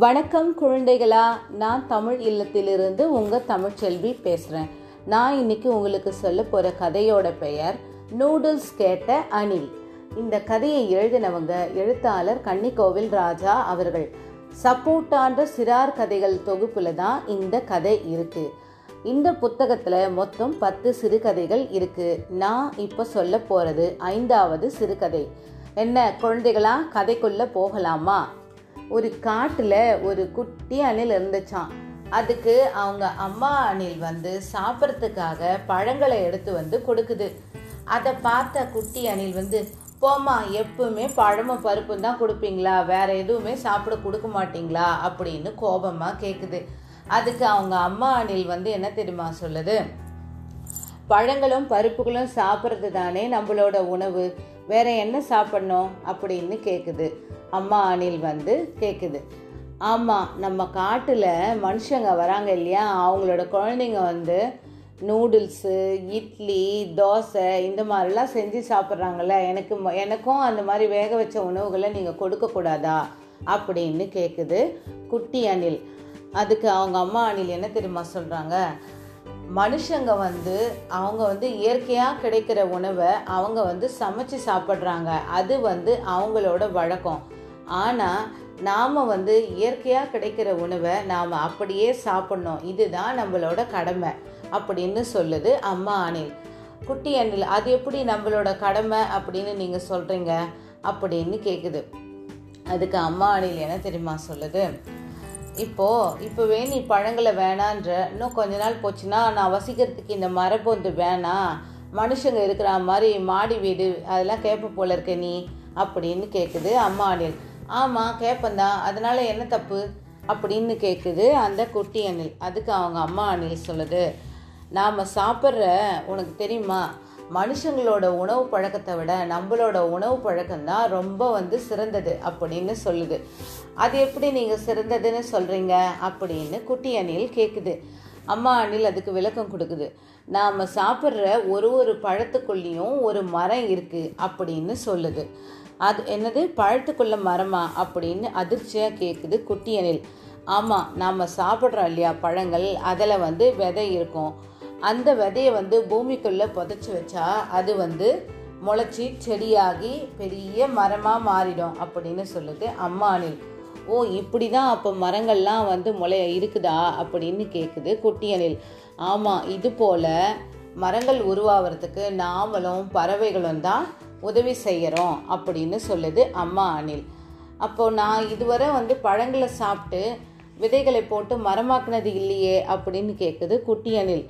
வணக்கம் குழந்தைகளா நான் தமிழ் இல்லத்திலிருந்து உங்கள் தமிழ்ச்செல்வி பேசுகிறேன் நான் இன்னைக்கு உங்களுக்கு சொல்ல போகிற கதையோட பெயர் நூடுல்ஸ் கேட்ட அணில் இந்த கதையை எழுதினவங்க எழுத்தாளர் கன்னிக்கோவில் ராஜா அவர்கள். சப்போட்டான்ற சிறார் கதைகள் தொகுப்பில் தான் இந்த கதை இருக்குது இந்த புத்தகத்தில் மொத்தம் பத்து சிறுகதைகள் இருக்குது நான் இப்போ சொல்ல போகிறது ஐந்தாவது சிறுகதை. என்ன குழந்தைகளா கதைக்குள்ளே போகலாமா? ஒரு காட்டில் ஒரு குட்டி அணில் இருந்துச்சான் அதுக்கு அவங்க அம்மா அணில் வந்து சாப்பிட்றதுக்காக பழங்களை எடுத்து வந்து கொடுக்குது. அதை பார்த்த குட்டி அணில் வந்து போம்மா எப்பவுமே பழமும் பருப்பும் தான் கொடுப்பீங்களா? வேற எதுவுமே சாப்பிட கொடுக்க மாட்டீங்களா? அப்படின்னு கோபமாக கேட்குது அதுக்கு அவங்க அம்மா அணில் வந்து என்ன தெரியுமா சொல்லுது? பழங்களும் பருப்புகளும் சாப்பிட்றது தானே நம்மளோட உணவு. வேற என்ன சாப்பிடணும் அப்படின்னு கேட்குது அம்மா அணில் வந்து கேட்குது ஆமாம் நம்ம காட்டில் மனுஷங்க வராங்க இல்லையா? அவங்களோட குழந்தைங்க வந்து நூடுல்ஸு இட்லி தோசை இந்த மாதிரிலாம் செஞ்சு சாப்பிட்றாங்கல்ல. எனக்கு ம- எனக்கும் அந்த மாதிரி வேக வச்ச உணவுகளை நீங்கள் கொடுக்கக்கூடாதா அப்படின்னு கேட்குது குட்டி அணில். அதுக்கு அவங்க அம்மா அணில் என்ன தெரியுமா சொல்கிறாங்க மனுஷங்க வந்து அவங்க வந்து இயற்கையாக கிடைக்கிற உணவை அவங்க வந்து சமைச்சு சாப்பிட்றாங்க. அது வந்து அவங்களோட வழக்கம். ஆனால் நாம் வந்து இயற்கையாக கிடைக்கிற உணவை நாம் அப்படியே சாப்பிட்ணும். இதுதான் நம்மளோட கடமை அப்படின்னு சொல்லுது அம்மா அணில். குட்டி அணில் அது எப்படி நம்மளோட கடமை அப்படின்னு நீங்கள் சொல்கிறீங்க அப்படின்னு கேட்குது அதுக்கு அம்மா அணில் என்ன தெரியுமா சொல்லுது? இப்போ இப்போவே நீ பழங்களை வேணான்ற இன்னும் கொஞ்ச நாள் போச்சுன்னா நான் வசிக்கிறதுக்கு இந்த மரப்பொந்து வேணாம் மனுஷங்க இருக்கிற மாதிரி மாடி வீடு அதெல்லாம் கேட்ப போல இருக்க நீ அப்படின்னு கேட்குது அம்மா அணில். ஆமாம் கேட்பந்தான் அதனால் என்ன தப்பு? அப்படின்னு கேட்குது அந்த குட்டி அணில். அதுக்கு அவங்க அம்மா அணில் சொல்லுது நாம் சாப்பிட்ற உனக்கு தெரியுமா? மனுஷங்களோட உணவு பழக்கத்தை விட நம்மளோட உணவு பழக்கம்தான் ரொம்ப வந்து சிறந்தது அப்படின்னு சொல்லுது. அது எப்படி நீங்கள் சிறந்ததுன்னு சொல்கிறீங்க அப்படின்னு குட்டி அணில் கேட்குது அம்மா அணில் அதுக்கு விளக்கம் கொடுக்குது. நாம் சாப்பிட்ற ஒரு ஒரு பழத்துக்குள்ளேயும் ஒரு மரம் இருக்குது அப்படின்னு சொல்லுது. அது என்னது? பழத்துக்குள்ள மரமா அப்படின்னு அதிர்ச்சியாக கேட்குது குட்டி அணில். ஆமாம் நாம் சாப்பிட்றோம் இல்லையா பழங்கள்? அதில் வந்து விதை இருக்கும். அந்த விதையை வந்து பூமிக்குள்ளே புதைச்சி வச்சா அது வந்து முளைச்சி செடியாகி பெரிய மரமாக மாறிடும் அப்படின்னு சொல்லுது அம்மா அணில். ஓ இப்படி தான் அப்போ மரங்கள்லாம் வந்து முளை இருக்குதா? அப்படின்னு கேட்குது குட்டி அணில் ஆமாம் இது போல் மரங்கள் உருவாகிறதுக்கு நாமளும் பறவைகளும் தான் உதவி செய்கிறோம் அப்படின்னு சொல்லுது அம்மா அணில் அப்போது நான் இதுவரை வந்து பழங்களை சாப்பிட்டு விதைகளை போட்டு மரமாக்குனது இல்லையே அப்படின்னு கேட்குது குட்டி அணில்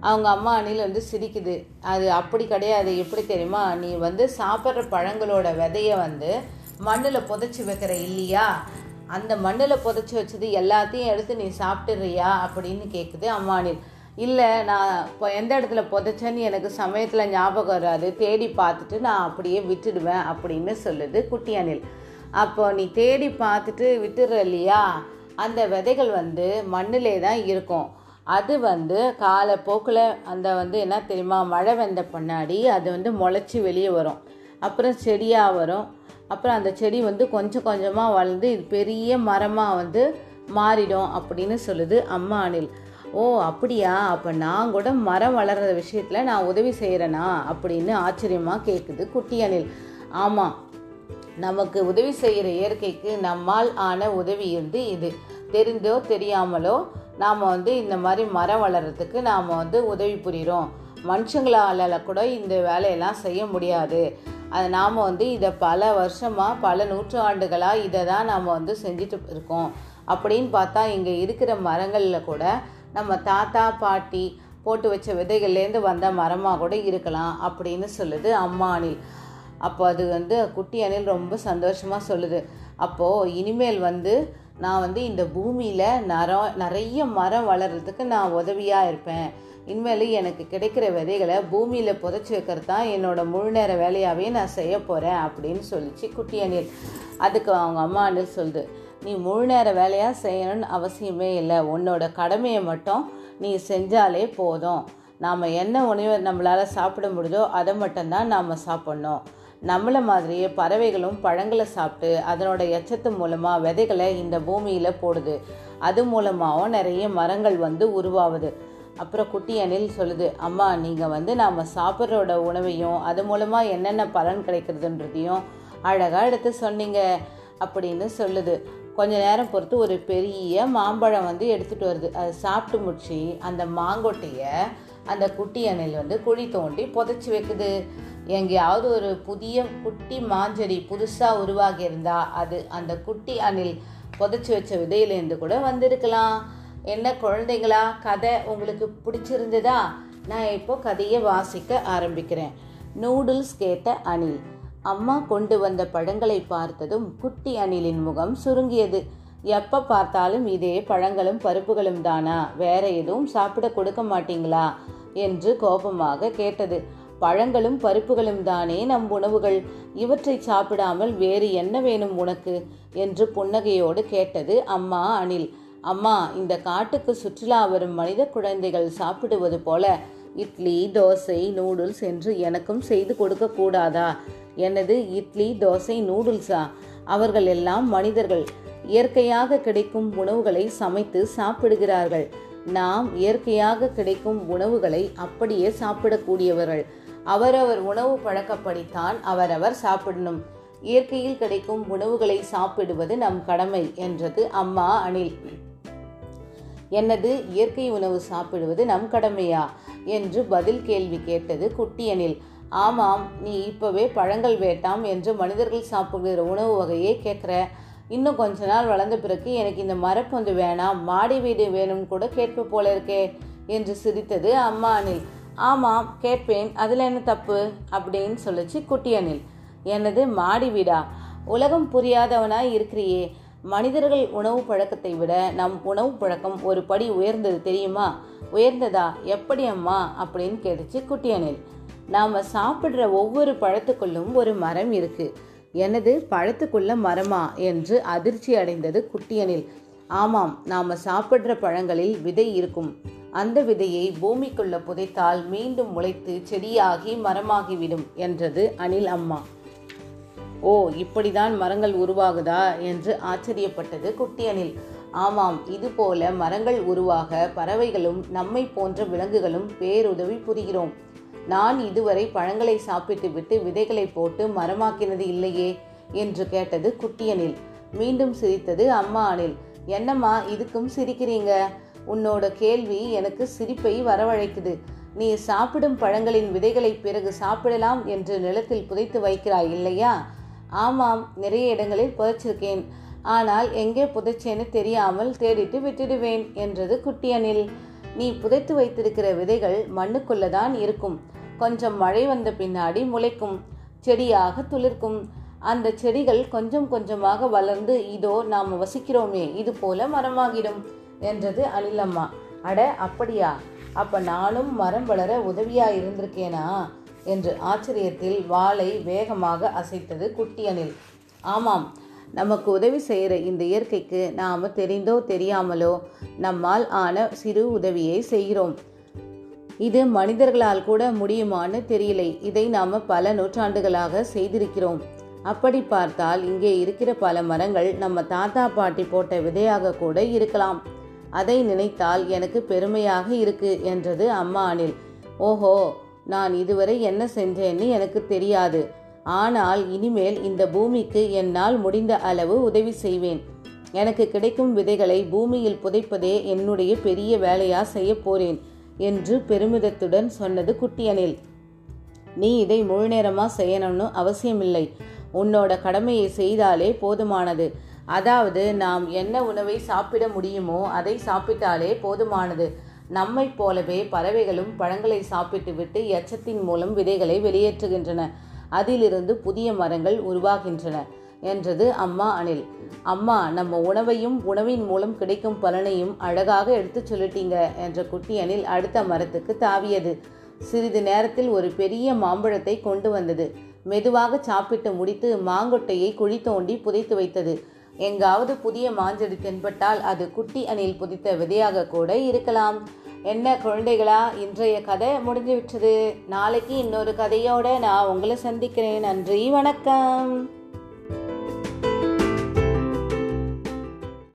அவங்க அம்மா அணில் வந்து சிரிக்குது. அது அப்படி கிடையாது. எப்படி தெரியுமா? நீ வந்து சாப்பிட்ற பழங்களோட விதையை வந்து மண்ணில் புதைச்சி வைக்கிற இல்லையா? அந்த மண்ணில் புதைச்சி வச்சது எல்லாத்தையும் எடுத்து நீ சாப்பிட்டுறியா அப்படின்னு கேட்குது அம்மானில் இல்லை நான் இப்போ எந்த இடத்துல புதைச்சேன்னு எனக்கு சமயத்தில் ஞாபகம் வராது. தேடி பார்த்துட்டு நான் அப்படியே விட்டுடுவேன் அப்படின்னு சொல்லுது குட்டி அணில். அப்போ நீ தேடி பார்த்துட்டு விட்டுற இல்லையா? அந்த விதைகள் வந்து மண்ணிலே தான் இருக்கும். அது வந்து காலப்போக்கில் அந்த வந்து என்ன தெரியுமா? மழை வந்த பின்னாடி அது வந்து முளைச்சி வெளியே வரும். அப்புறம் செடியாக வரும். அப்புறம் அந்த செடி வந்து கொஞ்சம் கொஞ்சமாக வளர்ந்து இது பெரிய மரமாக வந்து மாறிடும் அப்படின்னு சொல்லுது அம்மா அணில். ஓ அப்படியா? அப்போ நான் கூட மரம் வளர்கிற விஷயத்தில் நான் உதவி செய்கிறேனா அப்படின்னு ஆச்சரியமாக கேட்குது குட்டி அணில். ஆமாம் நமக்கு உதவி செய்கிற இயற்கைக்கு நம்மால் ஆன உதவி வந்து இது. தெரிந்தோ தெரியாமலோ நாம் வந்து இந்த மாதிரி மரம் வளர்கிறதுக்கு நாம் வந்து உதவி புரிகிறோம் மனுஷங்களால கூட இந்த வேலையெல்லாம் செய்ய முடியாது. அது நாம் வந்து இதை பல வருஷமாக பல நூற்றாண்டுகளாக இதை தான் நாம் வந்து செஞ்சுட்டு இருக்கோம். அப்படின்னு பார்த்தா இங்கே இருக்கிற மரங்களில் கூட நம்ம தாத்தா பாட்டி போட்டு வச்ச விதைகள்லேருந்து வந்த மரமாக கூட இருக்கலாம் அப்படின்னு சொல்லுது அம்மா அணில். அப்போ அது வந்து குட்டி அணில் ரொம்ப சந்தோஷமாக சொல்லுது. அப்போது இனிமேல் வந்து நான் வந்து இந்த பூமியில் நரம் நிறைய மரம் வளர்கிறதுக்கு நான் உதவியாக இருப்பேன். இனிமேல் எனக்கு கிடைக்கிற விதைகளை பூமியில் புதைச்சி வைக்கிறது தான் என்னோட முழு நேர வேலையாகவே நான் செய்ய போகிறேன் அப்படின்னு சொல்லிச்சு குட்டி அணில். அதுக்கு அவங்க அம்மா அணில் சொல்லுது நீ முழு நேர வேலையாக செய்யணும்னு அவசியமே இல்லை. உன்னோட கடமையை மட்டும் நீ செஞ்சாலே போதும். நாம் என்ன உணவை நம்மளால் சாப்பிட முடியுதோ அதை மட்டும்தான் நாம் சாப்பிட்ணும். நம்மளை மாதிரியே பறவைகளும் பழங்களை சாப்பிட்டு அதனோட எச்சத்து மூலமாக விதைகளை இந்த பூமியில் போடுது. அது மூலமாகவும் நிறைய மரங்கள் வந்து உருவாகுது. அப்புறம் குட்டி அணில் சொல்லுது அம்மா நீங்கள் வந்து நாம் சாப்பிட்றோட உணவையும் அது மூலமாக என்னென்ன பலன் கிடைக்கிறதுன்றதையும் அழகாக எடுத்து சொன்னீங்க அப்படின்னு சொல்லுது. கொஞ்ச நேரம் பொறுத்து ஒரு பெரிய மாம்பழம் வந்து எடுத்துகிட்டு வருது. அது சாப்பிட்டு முடிச்சு அந்த மாங்கொட்டையை அந்த குட்டி அணில் வந்து குழி தோண்டி புதைச்சி வைக்குது. எங்கேயாவது ஒரு புதிய குட்டி மாஞ்செடி புதுசாக உருவாகியிருந்தா அது அந்த குட்டி அணில் புதைச்சி வச்ச விதையிலேருந்து கூட வந்திருக்கலாம். என்ன குழந்தைங்களா கதை உங்களுக்கு பிடிச்சிருந்ததா? நான் இப்போ கதையை வாசிக்க ஆரம்பிக்கிறேன். நூடுல்ஸ் கேட்ட அணில். அம்மா கொண்டு வந்த பழங்களை பார்த்ததும் குட்டி அணிலின் முகம் சுருங்கியது. எப்போ பார்த்தாலும் இதே பழங்களும் பருப்புகளும் தானா? வேற எதுவும் சாப்பிட கொடுக்க மாட்டீங்களா? என்று கோபமாக கேட்டது. பழங்களும் பருப்புகளும் தானே நம் உணவுகள். இவற்றை சாப்பிடாமல் வேறு என்ன வேணும் உனக்கு? என்று புன்னகையோடு கேட்டது அம்மா அணில் அம்மா இந்த காட்டுக்கு சுற்றுலா வரும் மனித குழந்தைகள் சாப்பிடுவது போல இட்லி தோசை நூடுல்ஸ் என்று எனக்கும் செய்து கொடுக்க கூடாதா? எனது இட்லி தோசை நூடுல்ஸா? அவர்கள் எல்லாம் மனிதர்கள். இயற்கையாக கிடைக்கும் உணவுகளை சமைத்து சாப்பிடுகிறார்கள். நாம் இயற்கையாக கிடைக்கும் உணவுகளை அப்படியே சாப்பிடக்கூடியவர்கள். அவரவர் உணவு பழக்கப்படித்தான் அவரவர் சாப்பிடணும். இயற்கையில் கிடைக்கும் உணவுகளை சாப்பிடுவது நம் கடமை என்றது அம்மா அணில். என்னது? இயற்கை உணவு சாப்பிடுவது நம் கடமையா? என்று பதில் கேள்வி கேட்டது குட்டி அணில். ஆமாம் நீ இப்போவே பழங்கள் வேட்டாம் என்று மனிதர்கள் சாப்பிடுகிற உணவு வகையே கேட்குற. இன்னும் கொஞ்ச நாள் வளர்ந்த பிறகு எனக்கு இந்த மரப்பொந்து வேணாம் மாடி வீடு வேணும் கூட கேட்ப போல இருக்கே என்று சிரித்தது அம்மா அணில். ஆமாம் கேட்பேன் அதில் என்ன தப்பு? அப்படின்னு சொல்லிச்சு குட்டியனில் எனது மாடி வீடா? உலகம் புரியாதவனாய் இருக்கிறியே. மனிதர்கள் உணவு பழக்கத்தை விட நம் உணவு பழக்கம் ஒரு படி உயர்ந்தது தெரியுமா? உயர்ந்ததா? எப்படி அம்மா? அப்படின்னு கேட்டுச்சு குட்டியனில் நாம் சாப்பிட்ற ஒவ்வொரு பழத்துக்குள்ளும் ஒரு மரம் இருக்கு. எனது பழத்துக்குள்ள மரமா? என்று அதிர்ச்சி அடைந்தது குட்டியனில் ஆமாம் நாம் சாப்பிட்ற பழங்களில் விதை இருக்கும். அந்த விதையை பூமிக்குள்ள புதைத்தால் மீண்டும் முளைத்து செடியாகி மரமாகிவிடும் என்றது அணில் அம்மா. ஓ இப்படிதான் மரங்கள் உருவாகுதா? என்று ஆச்சரியப்பட்டது குட்டி அணில் ஆமாம் இதுபோல மரங்கள் உருவாக பறவைகளும் நம்மை போன்ற விலங்குகளும் பேருதவி புரிகிறோம். நான் இதுவரை பழங்களை சாப்பிட்டு விட்டு விதைகளை போட்டு மரமாக்கினது இல்லையே? என்று கேட்டது குட்டியனில் மீண்டும் சிரித்தது அம்மா அணில் என்னம்மா இதுக்கும் சிரிக்கிறீங்க? உன்னோட கேள்வி எனக்கு சிரிப்பை வரவழைக்குது. நீ சாப்பிடும் பழங்களின் விதைகளை பிறகு சாப்பிடலாம் என்று நிலத்தில் புதைத்து வைக்கிறாய் இல்லையா? ஆமாம் நிறைய இடங்களில் புதைச்சிருக்கேன். ஆனால் எங்கே புதைச்சேன்னு தெரியாமல் தேடிட்டு விட்டுடுவேன் என்றது குட்டியனில். நீ புதைத்து வைத்திருக்கிற விதைகள் மண்ணுக்குள்ள தான் இருக்கும். கொஞ்சம் மழை வந்த பின்னாடி முளைக்கும் செடியாக துளிர்க்கும். அந்த செடிகள் கொஞ்சம் கொஞ்சமாக வளர்ந்து இதோ நாம் வசிக்கிறோமே இது போல மரமாகிடும். என்றது அனிலம்மா அட அப்படியா? அப்ப நானும் மரம் வளர உதவியா இருந்திருக்கேனா? என்று ஆச்சரியத்தில் வாளை வேகமாக அசைத்தது குட்டி அணில் ஆமாம் நமக்கு உதவி செய்கிற இந்த இயற்கைக்கு நாம் தெரிந்தோ தெரியாமலோ நம்மால் ஆன சிறு உதவியை செய்கிறோம். இது மனிதர்களால் கூட முடியுமான்னு தெரியலை. இதை நாம் பல நூற்றாண்டுகளாக செய்திருக்கிறோம். அப்படி பார்த்தால் இங்கே இருக்கிற பல மரங்கள் நம்ம தாத்தா பாட்டி போட்ட விதையாக கூட இருக்கலாம். அதை நினைத்தால் எனக்கு பெருமையாக இருக்கு என்றது அம்மா அனில் ஓஹோ நான் இதுவரை என்ன செஞ்சேன்னு எனக்கு தெரியாது. ஆனால் இனிமேல் இந்த பூமிக்கு என்னால் முடிந்த அளவு உதவி செய்வேன். எனக்கு கிடைக்கும் விதைகளை பூமியில் புதைப்பதே என்னுடைய பெரிய வேலையா செய்ய போறேன் என்று பெருமிதத்துடன் சொன்னது குட்டியனில். நீ இதை முழு நேரமா செய்யணும்னு அவசியமில்லை. உன்னோட கடமையை செய்தாலே போதுமானது. அதாவது நாம் என்ன உணவை சாப்பிட முடியுமோ அதை சாப்பிட்டாலே போதுமானது. நம்மைப் போலவே பறவைகளும் பழங்களை சாப்பிட்டுவிட்டு எச்சத்தின் மூலம் விதைகளை வெளியேற்றுகின்றன. அதிலிருந்து புதிய மரங்கள் உருவாகின்றன என்றது அம்மா அனில் அம்மா நம்ம உணவையும் உணவின் மூலம் கிடைக்கும் பலனையும் அழகாக எடுத்து சொல்லிட்டீங்க என்ற குட்டி அணில் அடுத்த மரத்துக்கு தாவியது. சிறிது நேரத்தில் ஒரு பெரிய மாம்பழத்தை கொண்டு வந்தது. மெதுவாக சாப்பிட்டு முடித்து மாங்கொட்டையை குழி தோண்டி புதைத்து வைத்தது. எங்காவது புதிய மாஞ்செடி தென்பட்டால் அது குட்டி அணில் புதித்த விதையாக கூட இருக்கலாம். என்ன குழந்தைகளா இன்றைய கதை முடிஞ்சு விட்டது நாளைக்கு இன்னொரு கதையோட நான் உங்களை சந்திக்கிறேன். நன்றி வணக்கம்.